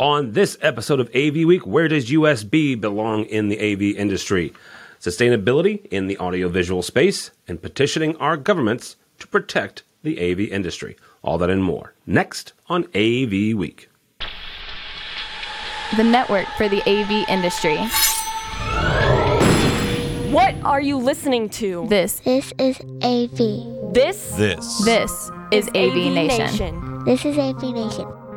On this episode of AV Week, where does USB belong in the AV industry? Sustainability in the audiovisual space, and petitioning our governments to protect the AV industry. All that and more. Next on AV Week. The network for the AV industry. What are you listening to? This, This is AV. This This. this is AV, Nation. This is AV Nation.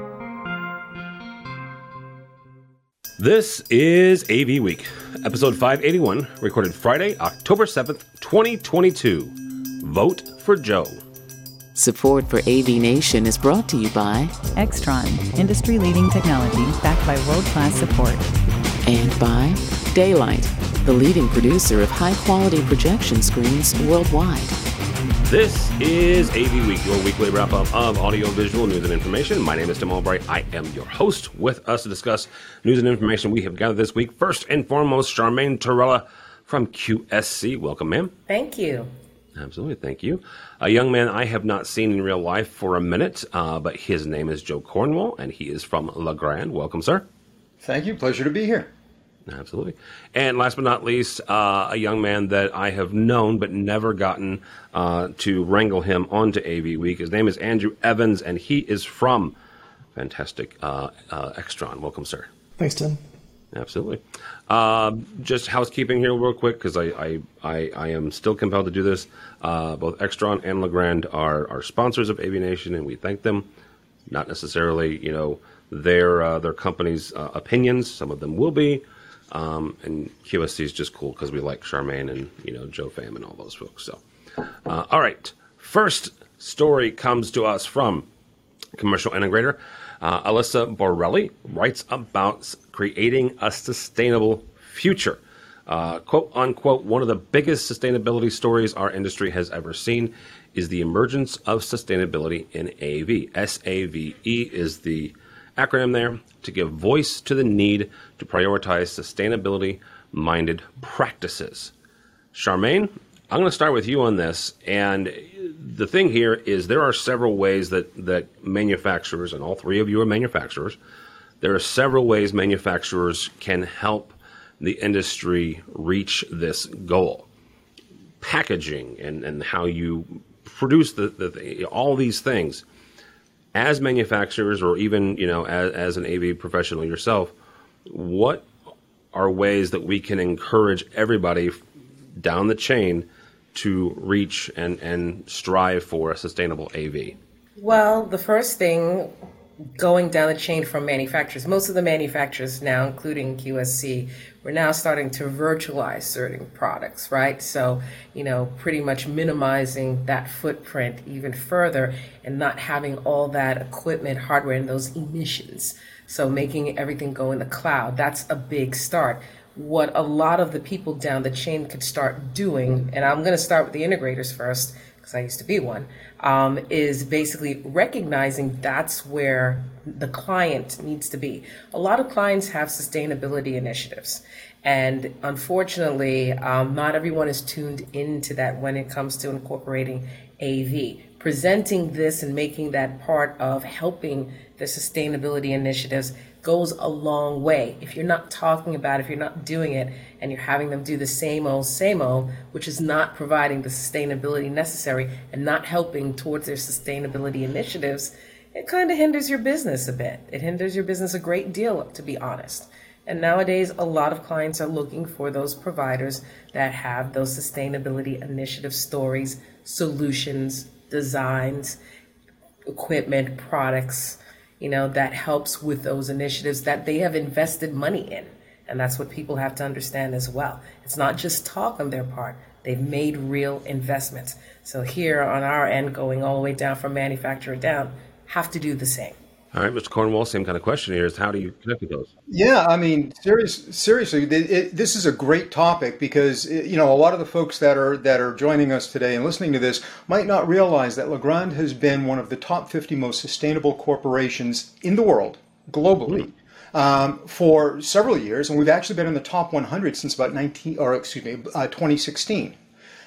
This is AV Week, episode 581, recorded Friday, October 7th, 2022. Vote for Joe. Support for AV Nation is brought to you by Extron, industry leading technology backed by world class support. and by Da-Lite, the leading producer of high quality projection screens worldwide. This is AV Week, your weekly wrap up of audiovisual news and information. My name is Tim Albright. I am your host. With us to discuss news and information we have gathered this week, first and foremost, Charmaine Torella from QSC. Welcome, ma'am. Thank you. Absolutely, thank you. A young man I have not seen in real life for a minute, uh, but his name is Joe Cornwall, and he is from Legrand. Welcome, sir. Thank you. Pleasure to be here. Absolutely. And last but not least, uh, a young man that I have known but never gotten uh, to wrangle him onto AV Week. His name is Andrew Evans, and he is from fantastic uh, uh, Extron. Welcome, sir. Thanks, Tim. Absolutely. Um, just housekeeping here, real quick, because I, I, I, I am still compelled to do this. Uh, both Extron and Legrand are, are sponsors of AV Nation, and we thank them. Not necessarily, you know, their uh, their company's uh, opinions. Some of them will be. Um, and QSC is just cool because we like Charmaine and you know Joe Pham and all those folks. So, uh, all right. First story comes to us from commercial integrator. Uh, Alyssa Borelli writes about creating a sustainable future. Uh, quote unquote, one of the biggest sustainability stories our industry has ever seen is the emergence of sustainability in AV. SAVE is the acronym there to give voice to the need to prioritize sustainability minded practices. Charmaine, I'm going to start with you on this. And the thing here is there are several ways that, that manufacturers, and all three of you are manufacturers, there are several ways manufacturers can help the industry reach this goal. Packaging and, and how you produce the, the, all these things as manufacturers or even you know as, as an AV professional yourself, what are ways that we can encourage everybody down the chain to reach and, and strive for a sustainable AV? Well, the first thing going down the chain from manufacturers, most of the manufacturers now, including QSC, we're now starting to virtualize certain products, right? So, you know, pretty much minimizing that footprint even further and not having all that equipment, hardware, and those emissions. So, making everything go in the cloud, that's a big start. What a lot of the people down the chain could start doing, and I'm going to start with the integrators first because I used to be one, um, is basically recognizing that's where the client needs to be. A lot of clients have sustainability initiatives. And unfortunately, um, not everyone is tuned into that when it comes to incorporating AV. Presenting this and making that part of helping the sustainability initiatives goes a long way. If you're not talking about it, if you're not doing it, and you're having them do the same old, same old, which is not providing the sustainability necessary and not helping towards their sustainability initiatives, it kind of hinders your business a bit. It hinders your business a great deal, to be honest. And nowadays, a lot of clients are looking for those providers that have those sustainability initiative stories, solutions, designs, equipment, products, you know, that helps with those initiatives that they have invested money in. And that's what people have to understand as well. It's not just talk on their part. They've made real investments. So here on our end, going all the way down from manufacturer down, have to do the same. All right, Mr. Cornwall, same kind of question here is how do you connect with those? Yeah, I mean, serious, seriously, it, it, this is a great topic because it, you know a lot of the folks that are that are joining us today and listening to this might not realize that Legrand has been one of the top 50 most sustainable corporations in the world globally. Um, for several years, and we've actually been in the top 100 since about 19, or excuse me, uh, 2016.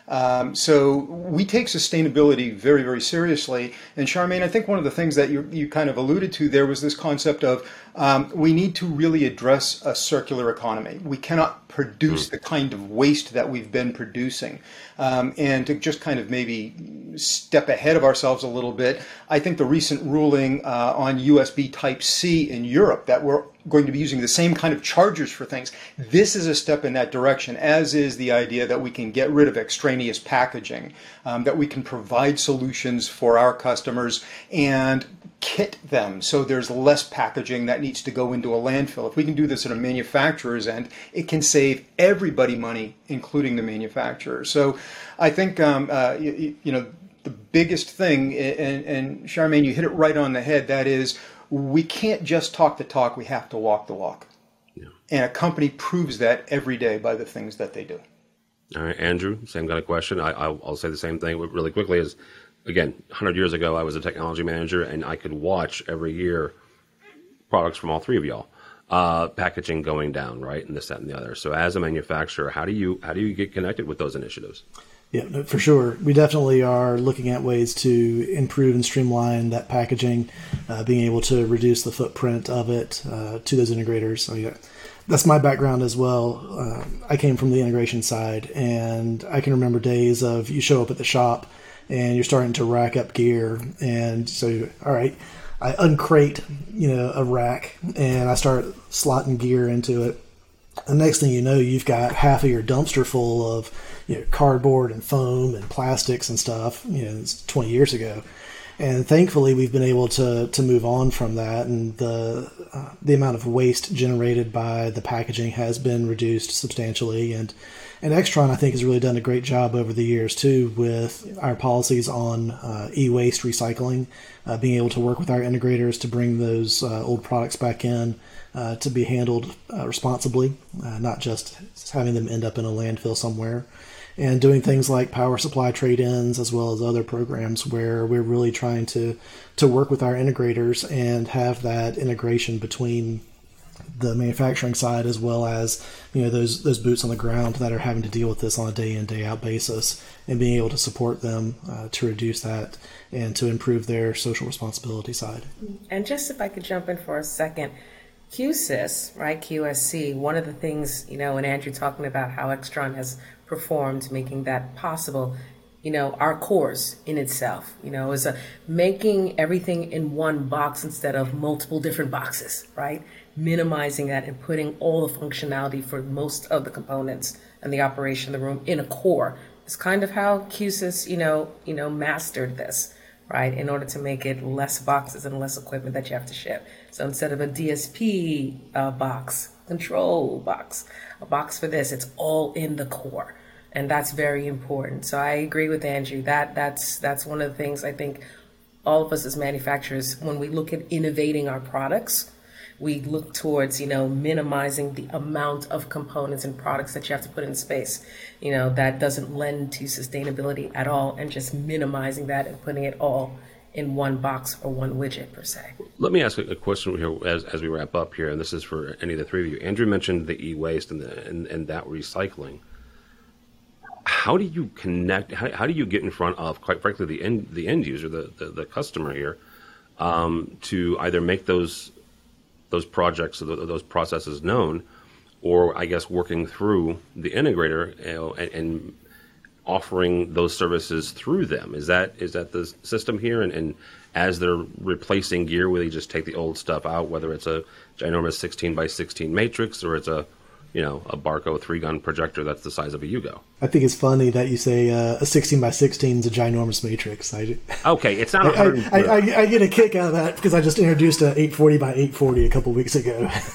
Um, so we take sustainability very, very seriously. And Charmaine, I think one of the things that you, you kind of alluded to there was this concept of um, we need to really address a circular economy. We cannot produce the kind of waste that we've been producing. Um, and to just kind of maybe step ahead of ourselves a little bit, I think the recent ruling uh, on USB Type C in Europe that we're going to be using the same kind of chargers for things. This is a step in that direction, as is the idea that we can get rid of extraneous packaging, um, that we can provide solutions for our customers and kit them so there's less packaging that needs to go into a landfill. If we can do this at a manufacturer's end, it can save everybody money, including the manufacturer. So I think, um, uh, you, you know, the biggest thing, and, and Charmaine, you hit it right on the head, that is we can't just talk the talk, we have to walk the walk. Yeah. And a company proves that every day by the things that they do. All right, Andrew, same kind of question. I, will say the same thing really quickly. Is again, 100 years ago, I was a technology manager, and I could watch every year products from all three of y'all, uh, packaging going down, right, and this, that, and the other. So, as a manufacturer, how do you how do you get connected with those initiatives? Yeah, for sure. We definitely are looking at ways to improve and streamline that packaging, uh, being able to reduce the footprint of it uh, to those integrators. So, yeah, that's my background as well. Uh, I came from the integration side, and I can remember days of you show up at the shop and you're starting to rack up gear, and so all right, I uncrate you know a rack and I start slotting gear into it. The next thing you know, you've got half of your dumpster full of you know, cardboard and foam and plastics and stuff. You know, it's 20 years ago, and thankfully we've been able to to move on from that, and the uh, the amount of waste generated by the packaging has been reduced substantially, and and Extron I think has really done a great job over the years too with our policies on uh, e-waste recycling, uh, being able to work with our integrators to bring those uh, old products back in. Uh, to be handled uh, responsibly, not just having them end up in a landfill somewhere and doing things like power supply trade-ins as well as other programs where we're really trying to to work with our integrators and have that integration between the manufacturing side as well as you know those those boots on the ground that are having to deal with this on a day in day out basis and being able to support them uh, to reduce that and to improve their social responsibility side. And just if I could jump in for a second, Q-SYS, right, QSC, one of the things, you know, and Andrew talking about how Extron has performed, making that possible. You know, our course in itself, you know, is a making everything in one box instead of multiple different boxes, right? Minimizing that and putting all the functionality for most of the components and the operation of the room in a core. It's kind of how Q-SYS, you know, you know, mastered this, right? In order to make it less boxes and less equipment that you have to ship. So instead of a DSP uh, box, control box, a box for this, it's all in the core and that's very important. So I agree with Andrew. That that's that's one of the things I think all of us as manufacturers, when we look at innovating our products, we look towards you know minimizing the amount of components and products that you have to put in space. You know that doesn't lend to sustainability at all, and just minimizing that and putting it all in one box or one widget per se. Let me ask a question here as, as we wrap up here, and this is for any of the three of you. Andrew mentioned the e-waste and, the, and, and that recycling how do you connect? How, how, do you get in front of, quite frankly, the end the end user, the the, the customer here, um, to either make those those projects or those processes known, or I guess working through the integrator you know, and, and, offering those services through them. Is that is that the system here? And, and as they're replacing gear, will they just take the old stuff out, whether it's a ginormous 16 by 16 matrix or it's a you know, a Barco three gun projector that's the size of a Yugo. I think it's funny that you say uh, a 16 by 16 is a ginormous matrix. I, okay, it's not. I, I, I, I, get a kick out of that because I just introduced a 840 by 840 a couple weeks ago.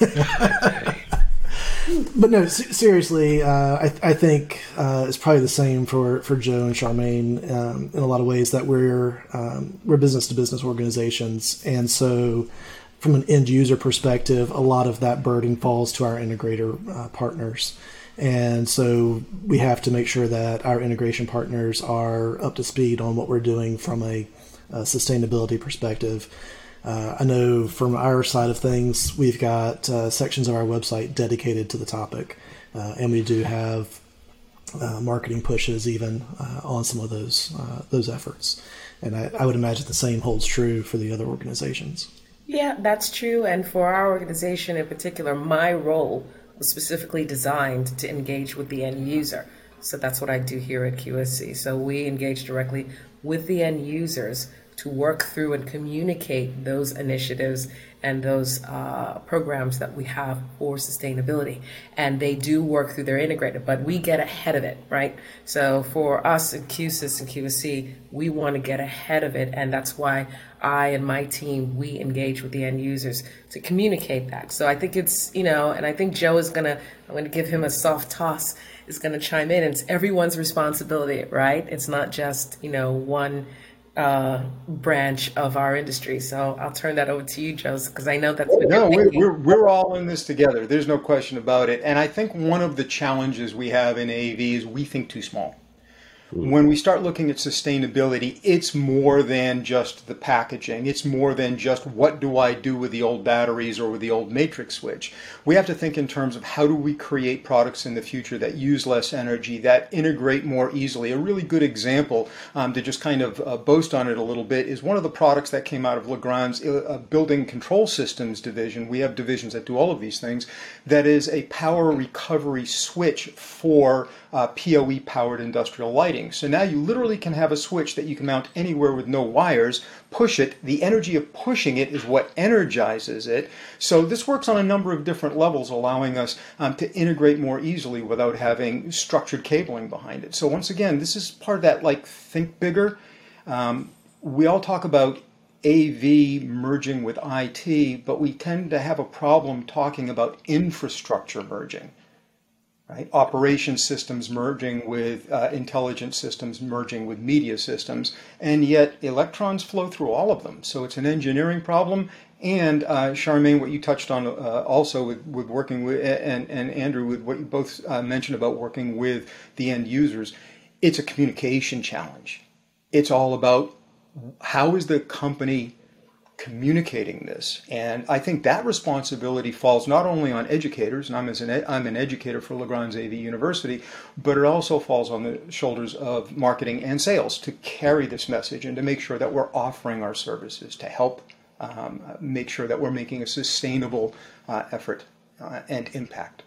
but no, seriously, uh, I, I, think uh, it's probably the same for, for Joe and Charmaine um, in a lot of ways that we're um, we're business to business organizations, and so from an end user perspective, a lot of that burden falls to our integrator uh, partners. And so we have to make sure that our integration partners are up to speed on what we're doing from a, a sustainability perspective. Uh, I know from our side of things, we've got uh, sections of our website dedicated to the topic, uh, and we do have uh, marketing pushes even uh, on some of those those efforts. And I, I would imagine the same holds true for the other organizations. Yeah, that's true. And for our organization in particular, my role was specifically designed to engage with the end user. So that's what I do here at QSC. So we engage directly with the end users to work through and communicate those initiatives and those uh, programs that we have for sustainability. And they do work through their integrated, but we get ahead of it, right? So for us at Q-SYS and QSC, we want to get ahead of it. And that's why I and my team, we engage with the end users to communicate that. So I think it's, you know, and I think Joe is going to, I'm going to give him a soft toss, is going to chime in. It's everyone's responsibility, right? It's not just, you know, one uh, branch of our industry. So I'll turn that over to you, Joseph, because I know that's what no, we're, we're, we're all in this together. There's no question about it. And I think one of the challenges we have in AV is we think too small. When we start looking at sustainability, it's more than just the packaging. It's more than just what do I do with the old batteries or with the old matrix switch. We have to think in terms of how do we create products in the future that use less energy, that integrate more easily. A really good example um, to just kind of uh, boast on it a little bit is one of the products that came out of Legrand's uh, building control systems division. We have divisions that do all of these things. That is a power recovery switch for uh, PoE powered industrial lighting. So now you literally can have a switch that you can mount anywhere with no wires, push it. The energy of pushing it is what energizes it. So this works on a number of different levels, allowing us um, to integrate more easily without having structured cabling behind it. So once again, this is part of that like think bigger. Um, we all talk about AV merging with IT, but we tend to have a problem talking about infrastructure merging right? Operation systems merging with uh, intelligent systems merging with media systems, and yet electrons flow through all of them. So it's an engineering problem. And uh, Charmaine, what you touched on uh, also with, with working with, and, and Andrew, with what you both uh, mentioned about working with the end users, it's a communication challenge. It's all about how is the company communicating this. And I think that responsibility falls not only on educators, and I'm, an, I'm an educator for Legrand's AV University, but it also falls on the shoulders of marketing and sales to carry this message and to make sure that we're offering our services to help um, make sure that we're making a sustainable uh, effort uh, and impact.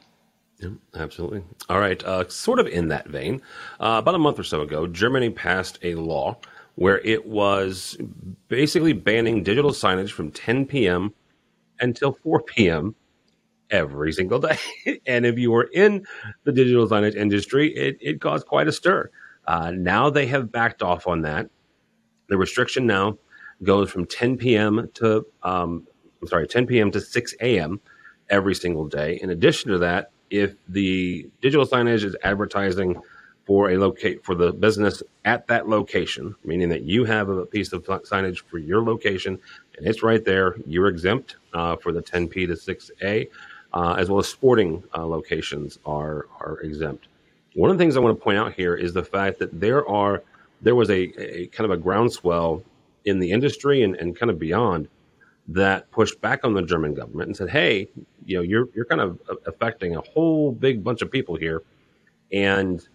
Yeah, absolutely. All right. Uh, sort of in that vein, uh, about a month or so ago, Germany passed a law where it was basically banning digital signage from 10 p.m. until 4 p.m. every single day. and if you were in the digital signage industry, it, it caused quite a stir. Uh, now they have backed off on that. The restriction now goes from 10 p.m. to, um, I'm sorry, 10 p.m. to 6 a.m. every single day. In addition to that, if the digital signage is advertising for a locate for the business at that location, meaning that you have a piece of signage for your location and it's right there. You're exempt uh, for the 10p to 6a, uh, as well as sporting uh, locations are are exempt. One of the things I want to point out here is the fact that there are there was a, a kind of a groundswell in the industry and, and kind of beyond that pushed back on the German government and said, "Hey, you know, you're you're kind of affecting a whole big bunch of people here." And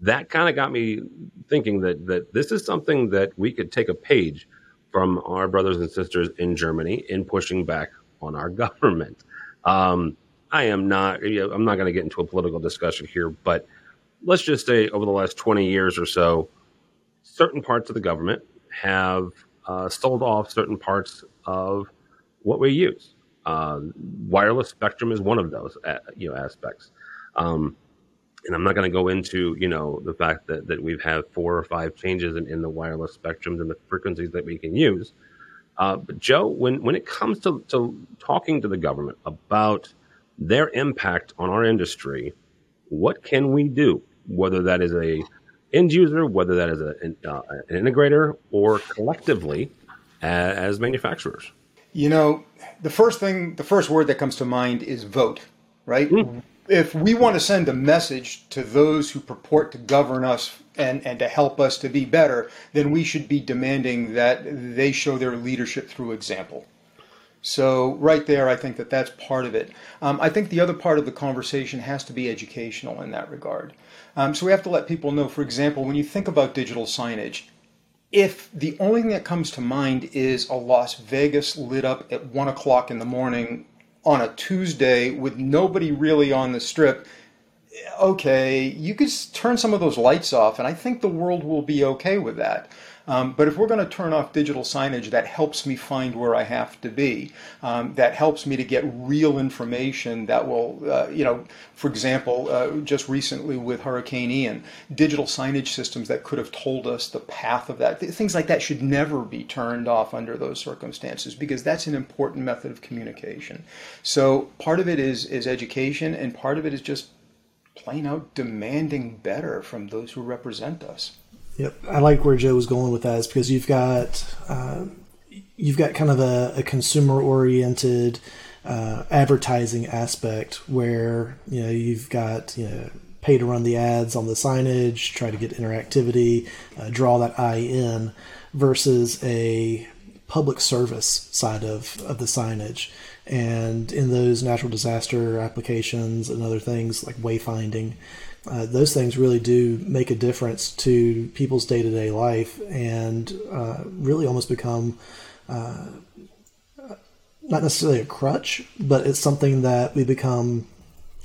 that kind of got me thinking that that this is something that we could take a page from our brothers and sisters in Germany in pushing back on our government. Um, I am not. You know, I'm not going to get into a political discussion here, but let's just say over the last 20 years or so, certain parts of the government have uh, sold off certain parts of what we use. Uh, wireless spectrum is one of those, uh, you know, aspects. Um, and I'm not going to go into, you know, the fact that, that we've had four or five changes in, in the wireless spectrums and the frequencies that we can use. Uh, but Joe, when, when it comes to, to talking to the government about their impact on our industry, what can we do? Whether that is a end user, whether that is a, an, uh, an integrator, or collectively as, as manufacturers. You know, the first thing, the first word that comes to mind is vote, right? Mm if we want to send a message to those who purport to govern us and, and to help us to be better, then we should be demanding that they show their leadership through example. So right there, I think that that's part of it. Um, I think the other part of the conversation has to be educational in that regard. Um, so we have to let people know, for example, when you think about digital signage, if the only thing that comes to mind is a Las Vegas lit up at one o'clock in the morning on a Tuesday with nobody really on the strip, okay, you could turn some of those lights off, and I think the world will be okay with that. Um, but if we're going to turn off digital signage, that helps me find where I have to be. Um, that helps me to get real information that will, uh, you know, for example, uh, just recently with Hurricane Ian, digital signage systems that could have told us the path of that. Things like that should never be turned off under those circumstances because that's an important method of communication. So part of it is is education, and part of it is just plain out demanding better from those who represent us. Yep, I like where Joe was going with that, is because you've got uh, you've got kind of a, a consumer oriented uh, advertising aspect where you know you've got you know pay to run the ads on the signage, try to get interactivity, uh, draw that eye in, versus a public service side of, of the signage. And in those natural disaster applications and other things like wayfinding, uh, those things really do make a difference to people's day to day life and uh, really almost become uh, not necessarily a crutch, but it's something that we become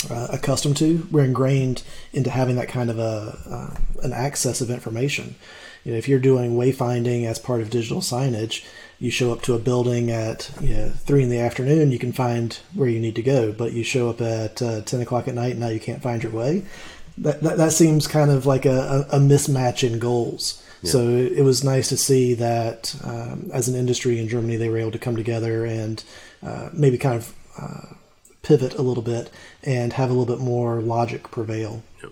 uh, accustomed to. We're ingrained into having that kind of a uh, an access of information. You know, if you're doing wayfinding as part of digital signage, you show up to a building at you know, three in the afternoon, you can find where you need to go. But you show up at uh, ten o'clock at night, and now you can't find your way that, that, that seems kind of like a, a mismatch in goals. Yeah. So it was nice to see that um, as an industry in Germany, they were able to come together and uh, maybe kind of uh, pivot a little bit and have a little bit more logic prevail. Yep.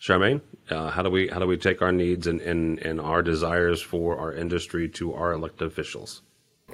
Charmaine, uh, how do we how do we take our needs and, and, and our desires for our industry to our elected officials?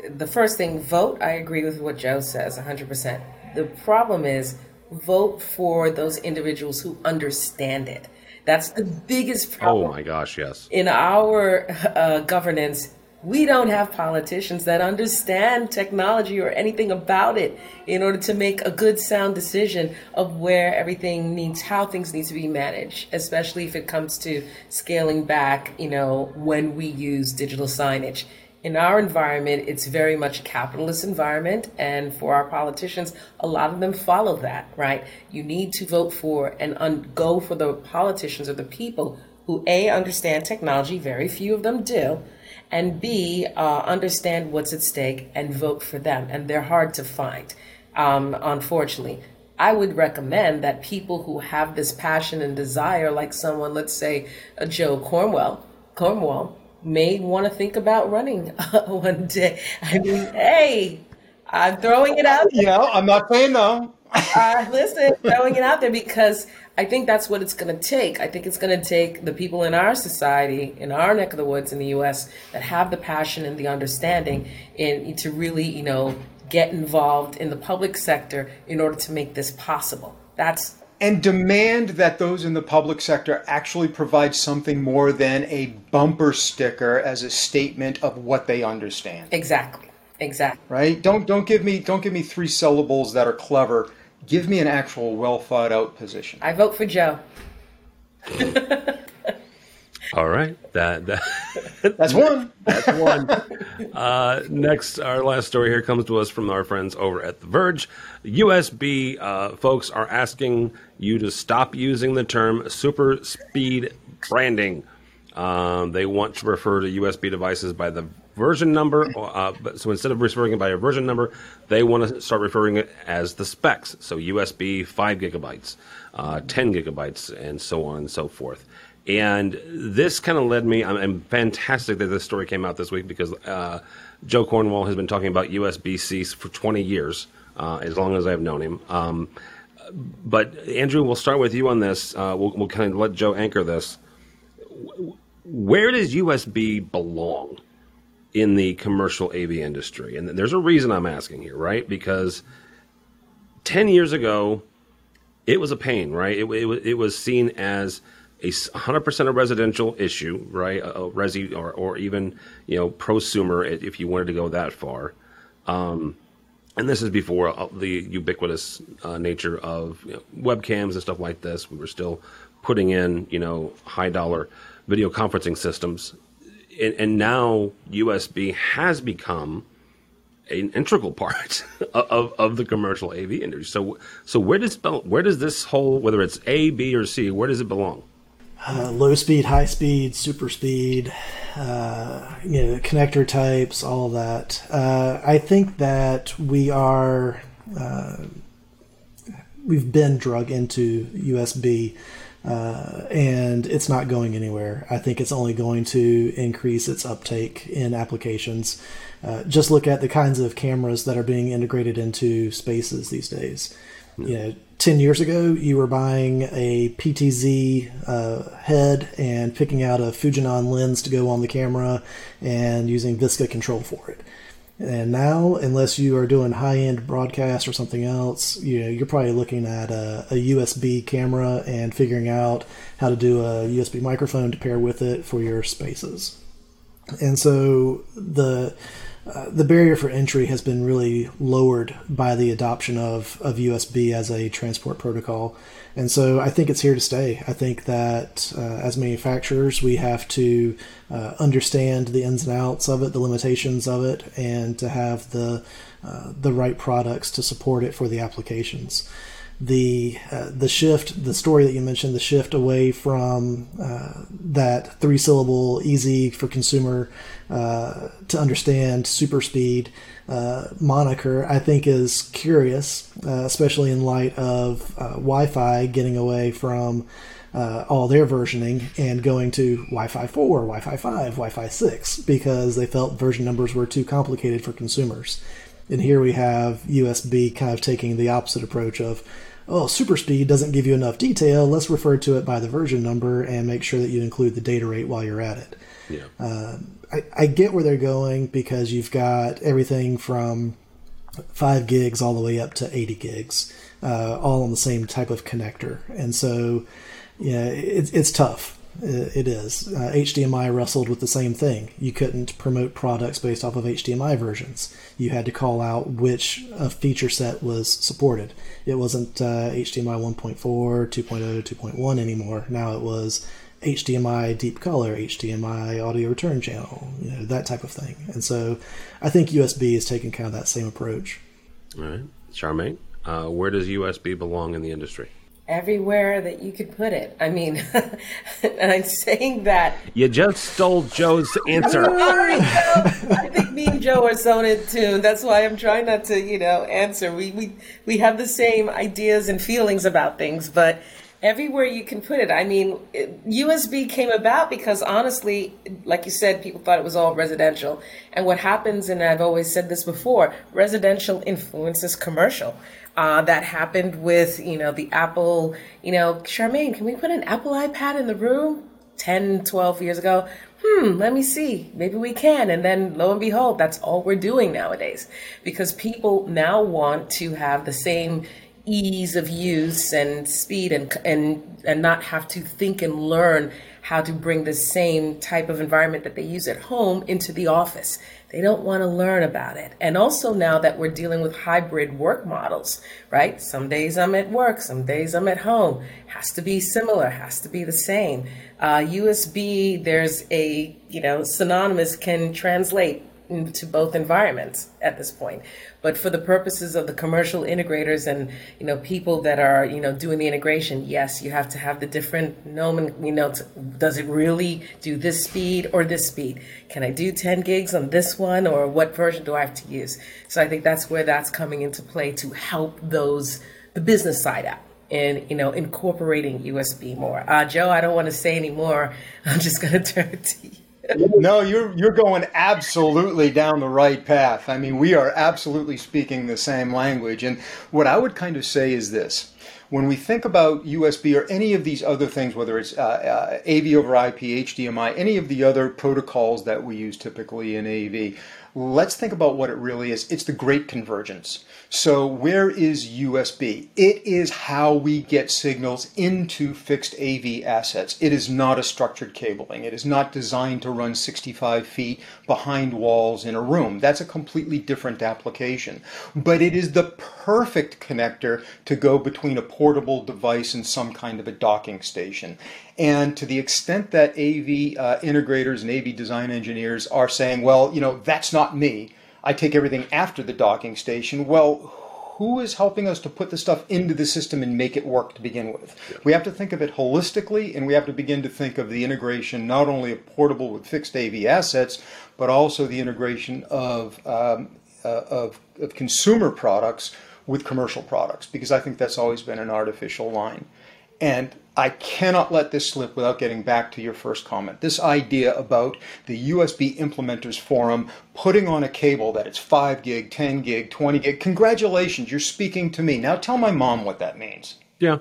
The first thing, vote. I agree with what Joe says, 100%. The problem is vote for those individuals who understand it. That's the biggest problem. Oh my gosh, yes. In our uh, governance, we don't have politicians that understand technology or anything about it in order to make a good sound decision of where everything needs how things need to be managed especially if it comes to scaling back you know when we use digital signage in our environment, it's very much a capitalist environment. And for our politicians, a lot of them follow that, right? You need to vote for and un- go for the politicians or the people who A, understand technology, very few of them do, and B, uh, understand what's at stake and vote for them. And they're hard to find, um, unfortunately. I would recommend that people who have this passion and desire, like someone, let's say, a Joe Cornwall, Cornwall, may want to think about running one day. I mean, hey, I'm throwing it out. There. Yeah, I'm not saying no. Uh, listen, throwing it out there because I think that's what it's going to take. I think it's going to take the people in our society, in our neck of the woods in the U.S., that have the passion and the understanding, in to really, you know, get involved in the public sector in order to make this possible. That's and demand that those in the public sector actually provide something more than a bumper sticker as a statement of what they understand. Exactly. Exactly. Right? Don't don't give me don't give me three syllables that are clever. Give me an actual well thought out position. I vote for Joe. All right, that, that that's one. That's one. Uh, next, our last story here comes to us from our friends over at The Verge. USB uh, folks are asking you to stop using the term super speed branding. Um, they want to refer to USB devices by the version number. Uh, so instead of referring it by a version number, they want to start referring it as the specs. So USB 5 gigabytes, uh, 10 gigabytes, and so on and so forth. And this kind of led me. I'm, I'm, fantastic that this story came out this week because uh, Joe Cornwall has been talking about USB C for 20 years, uh, as long as I've known him. Um, but Andrew, we'll start with you on this. Uh, we'll, we'll kind of let Joe anchor this. Where does USB belong in the commercial AV industry? And there's a reason I'm asking here, right? Because 10 years ago, it was a pain, right? It, it, it was seen as a 100% a residential issue, right? A, a resi or, or even, you know, prosumer if you wanted to go that far. Um, and this is before uh, the ubiquitous uh, nature of you know, webcams and stuff like this. We were still putting in, you know, high dollar video conferencing systems, and, and now USB has become an integral part of, of the commercial AV industry. So, so where does where does this whole whether it's A, B, or C, where does it belong? Uh, low speed, high speed, super speed, uh, you know, connector types, all that. Uh, I think that we are uh, we've been drug into USB. Uh, and it's not going anywhere. I think it's only going to increase its uptake in applications. Uh, just look at the kinds of cameras that are being integrated into spaces these days. You know, 10 years ago, you were buying a PTZ uh, head and picking out a Fujinon lens to go on the camera and using VISCA control for it. And now, unless you are doing high-end broadcast or something else, you know, you're probably looking at a, a, USB camera and figuring out how to do a USB microphone to pair with it for your spaces. And so the uh, the barrier for entry has been really lowered by the adoption of, of USB as a transport protocol. And so I think it's here to stay. I think that uh, as manufacturers, we have to uh, understand the ins and outs of it, the limitations of it, and to have the, uh, the right products to support it for the applications the uh, the shift, the story that you mentioned, the shift away from uh, that three syllable, easy for consumer uh, to understand, super speed uh, moniker, I think is curious, uh, especially in light of uh, Wi-Fi getting away from. all their versioning and going to Wi-Fi 4, Wi-Fi 5, Wi-Fi 6 because they felt version numbers were too complicated for consumers. And here we have USB kind of taking the opposite approach of oh, super speed doesn't give you enough detail. Let's refer to it by the version number and make sure that you include the data rate while you're at it. Yeah. Uh, I, I get where they're going because you've got everything from five gigs all the way up to 80 gigs, uh, all on the same type of connector. And so, yeah, it, it's tough. It is. Uh, HDMI wrestled with the same thing. You couldn't promote products based off of HDMI versions. You had to call out which uh, feature set was supported. It wasn't uh, HDMI 1.4, 2.0, 2.1 anymore. Now it was HDMI deep color, HDMI audio return channel, you know, that type of thing. And so I think USB is taking kind of that same approach. All right. Charmaine, uh, where does USB belong in the industry? Everywhere that you could put it. I mean, and I'm saying that. You just stole Joe's answer. Sorry, Joe. I think me and Joe are so in tune. That's why I'm trying not to, you know, answer. We we we have the same ideas and feelings about things, but everywhere you can put it. I mean, USB came about because honestly, like you said, people thought it was all residential. And what happens, and I've always said this before, residential influences commercial. Uh, that happened with, you know, the Apple, you know, Charmaine, can we put an Apple iPad in the room 10, 12 years ago? Hmm, let me see. Maybe we can. And then lo and behold, that's all we're doing nowadays because people now want to have the same ease of use and speed and, and, and not have to think and learn how to bring the same type of environment that they use at home into the office. They don't want to learn about it. And also now that we're dealing with hybrid work models, right? Some days I'm at work, some days I'm at home. Has to be similar, has to be the same. Uh, USB, there's a, you know, synonymous can translate into both environments at this point. But for the purposes of the commercial integrators and you know people that are you know doing the integration, yes, you have to have the different nomen. You know, does it really do this speed or this speed? Can I do 10 gigs on this one, or what version do I have to use? So I think that's where that's coming into play to help those the business side out and you know incorporating USB more. Uh, Joe, I don't want to say any more. I'm just going to turn it to you no, you're you're going absolutely down the right path. I mean, we are absolutely speaking the same language. And what I would kind of say is this: when we think about USB or any of these other things, whether it's uh, uh, AV over IP, HDMI, any of the other protocols that we use typically in AV, let's think about what it really is. It's the great convergence. So, where is USB? It is how we get signals into fixed AV assets. It is not a structured cabling. It is not designed to run 65 feet behind walls in a room. That's a completely different application. But it is the perfect connector to go between a portable device and some kind of a docking station. And to the extent that AV uh, integrators and AV design engineers are saying, well, you know, that's not me I take everything after the docking station. Well, who is helping us to put the stuff into the system and make it work to begin with? Yeah. We have to think of it holistically, and we have to begin to think of the integration not only of portable with fixed AV assets, but also the integration of um, uh, of, of consumer products with commercial products, because I think that's always been an artificial line. And I cannot let this slip without getting back to your first comment. This idea about the USB Implementers Forum putting on a cable that it's 5 gig, 10 gig, 20 gig. Congratulations, you're speaking to me. Now tell my mom what that means. Yeah,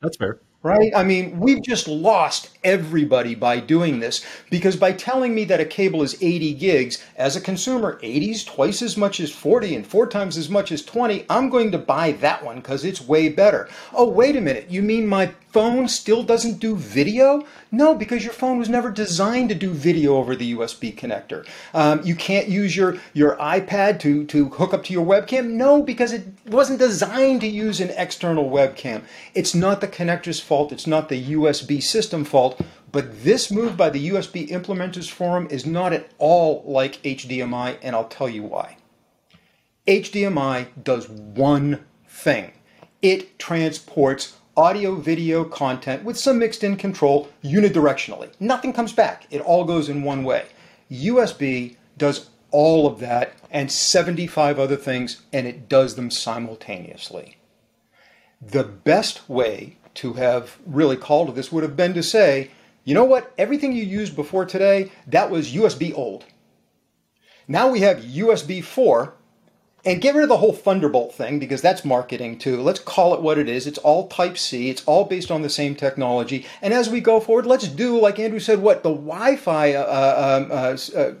that's fair right? I mean, we've just lost everybody by doing this because by telling me that a cable is 80 gigs, as a consumer, 80 is twice as much as 40 and four times as much as 20, I'm going to buy that one because it's way better. Oh, wait a minute, you mean my phone still doesn't do video? No, because your phone was never designed to do video over the USB connector. Um, you can't use your, your iPad to, to hook up to your webcam? No, because it wasn't designed to use an external webcam. It's not the connector's fault, it's not the USB system fault. But this move by the USB Implementers Forum is not at all like HDMI, and I'll tell you why. HDMI does one thing it transports audio video content with some mixed in control unidirectionally. Nothing comes back, it all goes in one way. USB does all of that and 75 other things, and it does them simultaneously. The best way to have really called this would have been to say, you know what, everything you used before today, that was USB old. Now we have USB 4, and get rid of the whole Thunderbolt thing because that's marketing too. Let's call it what it is. It's all Type C. It's all based on the same technology. And as we go forward, let's do like Andrew said, what the Wi-Fi uh, uh, um, uh, uh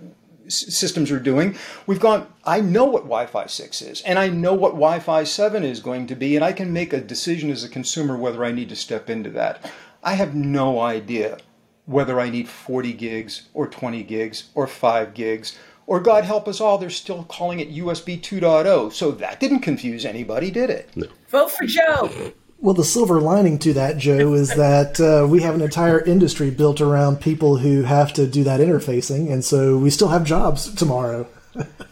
systems are doing. We've gone. I know what Wi-Fi six is, and I know what Wi-Fi seven is going to be, and I can make a decision as a consumer whether I need to step into that. I have no idea whether I need 40 gigs or 20 gigs or 5 gigs or God help us all, they're still calling it USB 2.0. So that didn't confuse anybody, did it? No. Vote for Joe. Well, the silver lining to that, Joe, is that uh, we have an entire industry built around people who have to do that interfacing, and so we still have jobs tomorrow.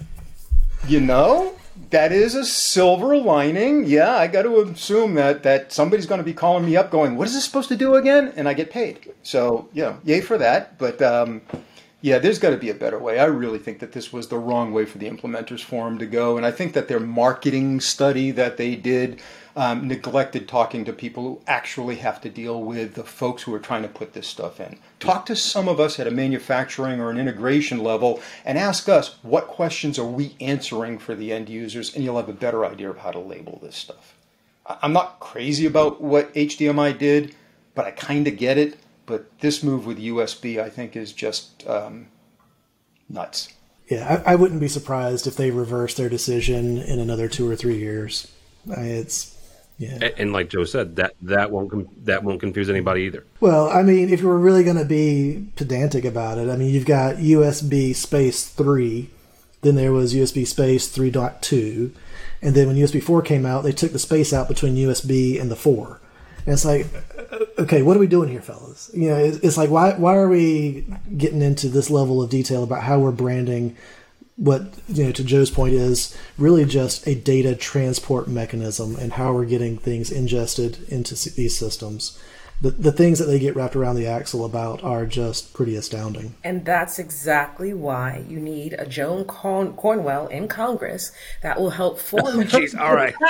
you know, that is a silver lining. Yeah, I got to assume that that somebody's going to be calling me up, going, "What is this supposed to do again?" And I get paid. So, yeah, yay for that. But um, yeah, there's got to be a better way. I really think that this was the wrong way for the implementers forum to go, and I think that their marketing study that they did um, neglected talking to people who actually have to deal with the folks who are trying to put this stuff in. Talk to some of us at a manufacturing or an integration level and ask us what questions are we answering for the end users, and you'll have a better idea of how to label this stuff. I'm not crazy about what HDMI did, but I kind of get it but this move with USB, I think, is just um, nuts. Yeah, I, I, wouldn't be surprised if they reverse their decision in another two or three years. It's yeah, and, and like Joe said, that that won't that won't confuse anybody either. Well, I mean, if you were really going to be pedantic about it, I mean, you've got USB space three, then there was USB space three point two, and then when USB four came out, they took the space out between USB and the four. And it's like, okay, what are we doing here, fellas? You know, it's, it's like why why are we getting into this level of detail about how we're branding? What you know, to Joe's point, is really just a data transport mechanism and how we're getting things ingested into these systems the, the things that they get wrapped around the axle about are just pretty astounding. And that's exactly why you need a Joan Corn- Cornwall in Congress that will help form. Jeez, all right.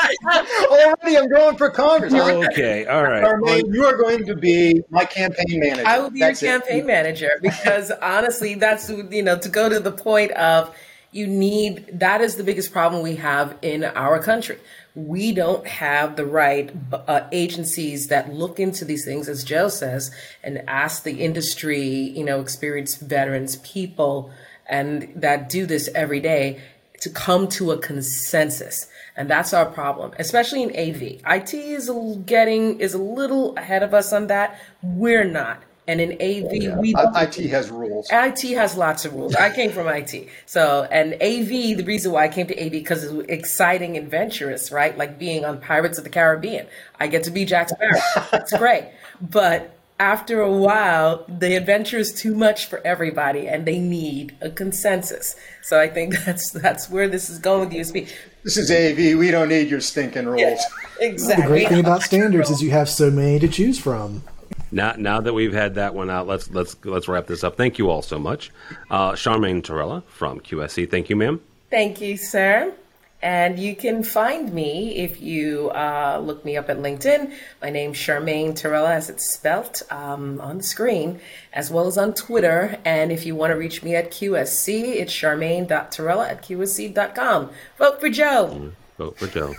Oh, Already, I'm going for Congress. okay, all right. Charmaine, you are going to be my campaign manager. I will be that's your campaign it. manager because honestly, that's you know to go to the point of you need that is the biggest problem we have in our country we don't have the right uh, agencies that look into these things, as Joe says, and ask the industry, you know, experienced veterans, people, and that do this every day to come to a consensus. And that's our problem, especially in AV. IT is getting is a little ahead of us on that. We're not. And in AV, yeah. we IT has rules. IT has lots of rules. I came from IT, so and AV. The reason why I came to AV because it's exciting, adventurous, right? Like being on Pirates of the Caribbean. I get to be Jack Sparrow. It's great, but after a while, the adventure is too much for everybody, and they need a consensus. So I think that's that's where this is going with USB. This is AV. We don't need your stinking rules. Yeah, exactly. The great thing about standards is you have so many to choose from. Now, now that we've had that one out, let's let's let's wrap this up. Thank you all so much, uh, Charmaine Torella from QSC. Thank you, ma'am. Thank you, sir. And you can find me if you uh, look me up at LinkedIn. My name's Charmaine Torella, as it's spelt um, on the screen, as well as on Twitter. And if you want to reach me at QSC, it's charmaine.torella at qsc.com. Vote for Joe. Mm, vote for Joe.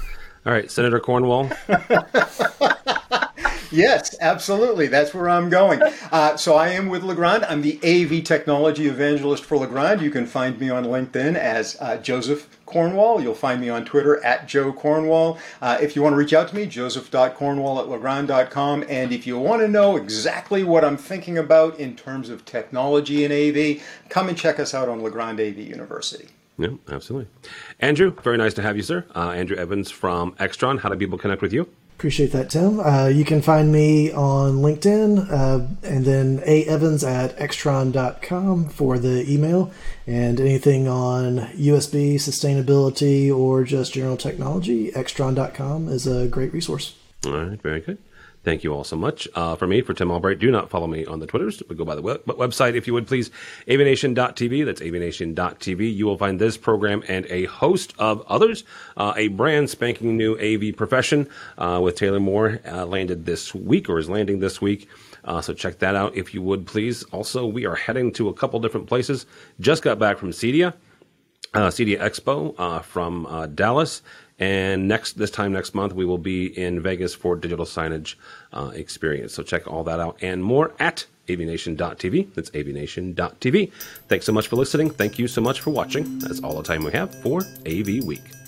All right, Senator Cornwall. yes, absolutely. That's where I'm going. Uh, so I am with Legrand. I'm the AV technology evangelist for Legrand. You can find me on LinkedIn as uh, Joseph Cornwall. You'll find me on Twitter at Joe Cornwall. Uh, if you want to reach out to me, joseph.cornwall at legrand.com. And if you want to know exactly what I'm thinking about in terms of technology and AV, come and check us out on Legrand AV University. Yeah, absolutely. Andrew, very nice to have you, sir. Uh, Andrew Evans from Extron. How do people connect with you? Appreciate that, Tim. Uh, you can find me on LinkedIn uh, and then A Evans at extron.com for the email and anything on USB, sustainability, or just general technology. Extron.com is a great resource. All right, very good. Thank you all so much. Uh, for me, for Tim Albright, do not follow me on the Twitters, but go by the web- website if you would please, avnation.tv. That's avnation.tv. You will find this program and a host of others. Uh, a brand spanking new AV profession uh, with Taylor Moore uh, landed this week or is landing this week. Uh, so check that out if you would please. Also, we are heading to a couple different places. Just got back from CEDIA. Uh, CEDIA Expo uh, from Dallas, and next, this time next month, we will be in Vegas for digital signage uh, experience. So check all that out and more at avnation.tv. That's avnation.tv. Thanks so much for listening. Thank you so much for watching. That's all the time we have for AV Week.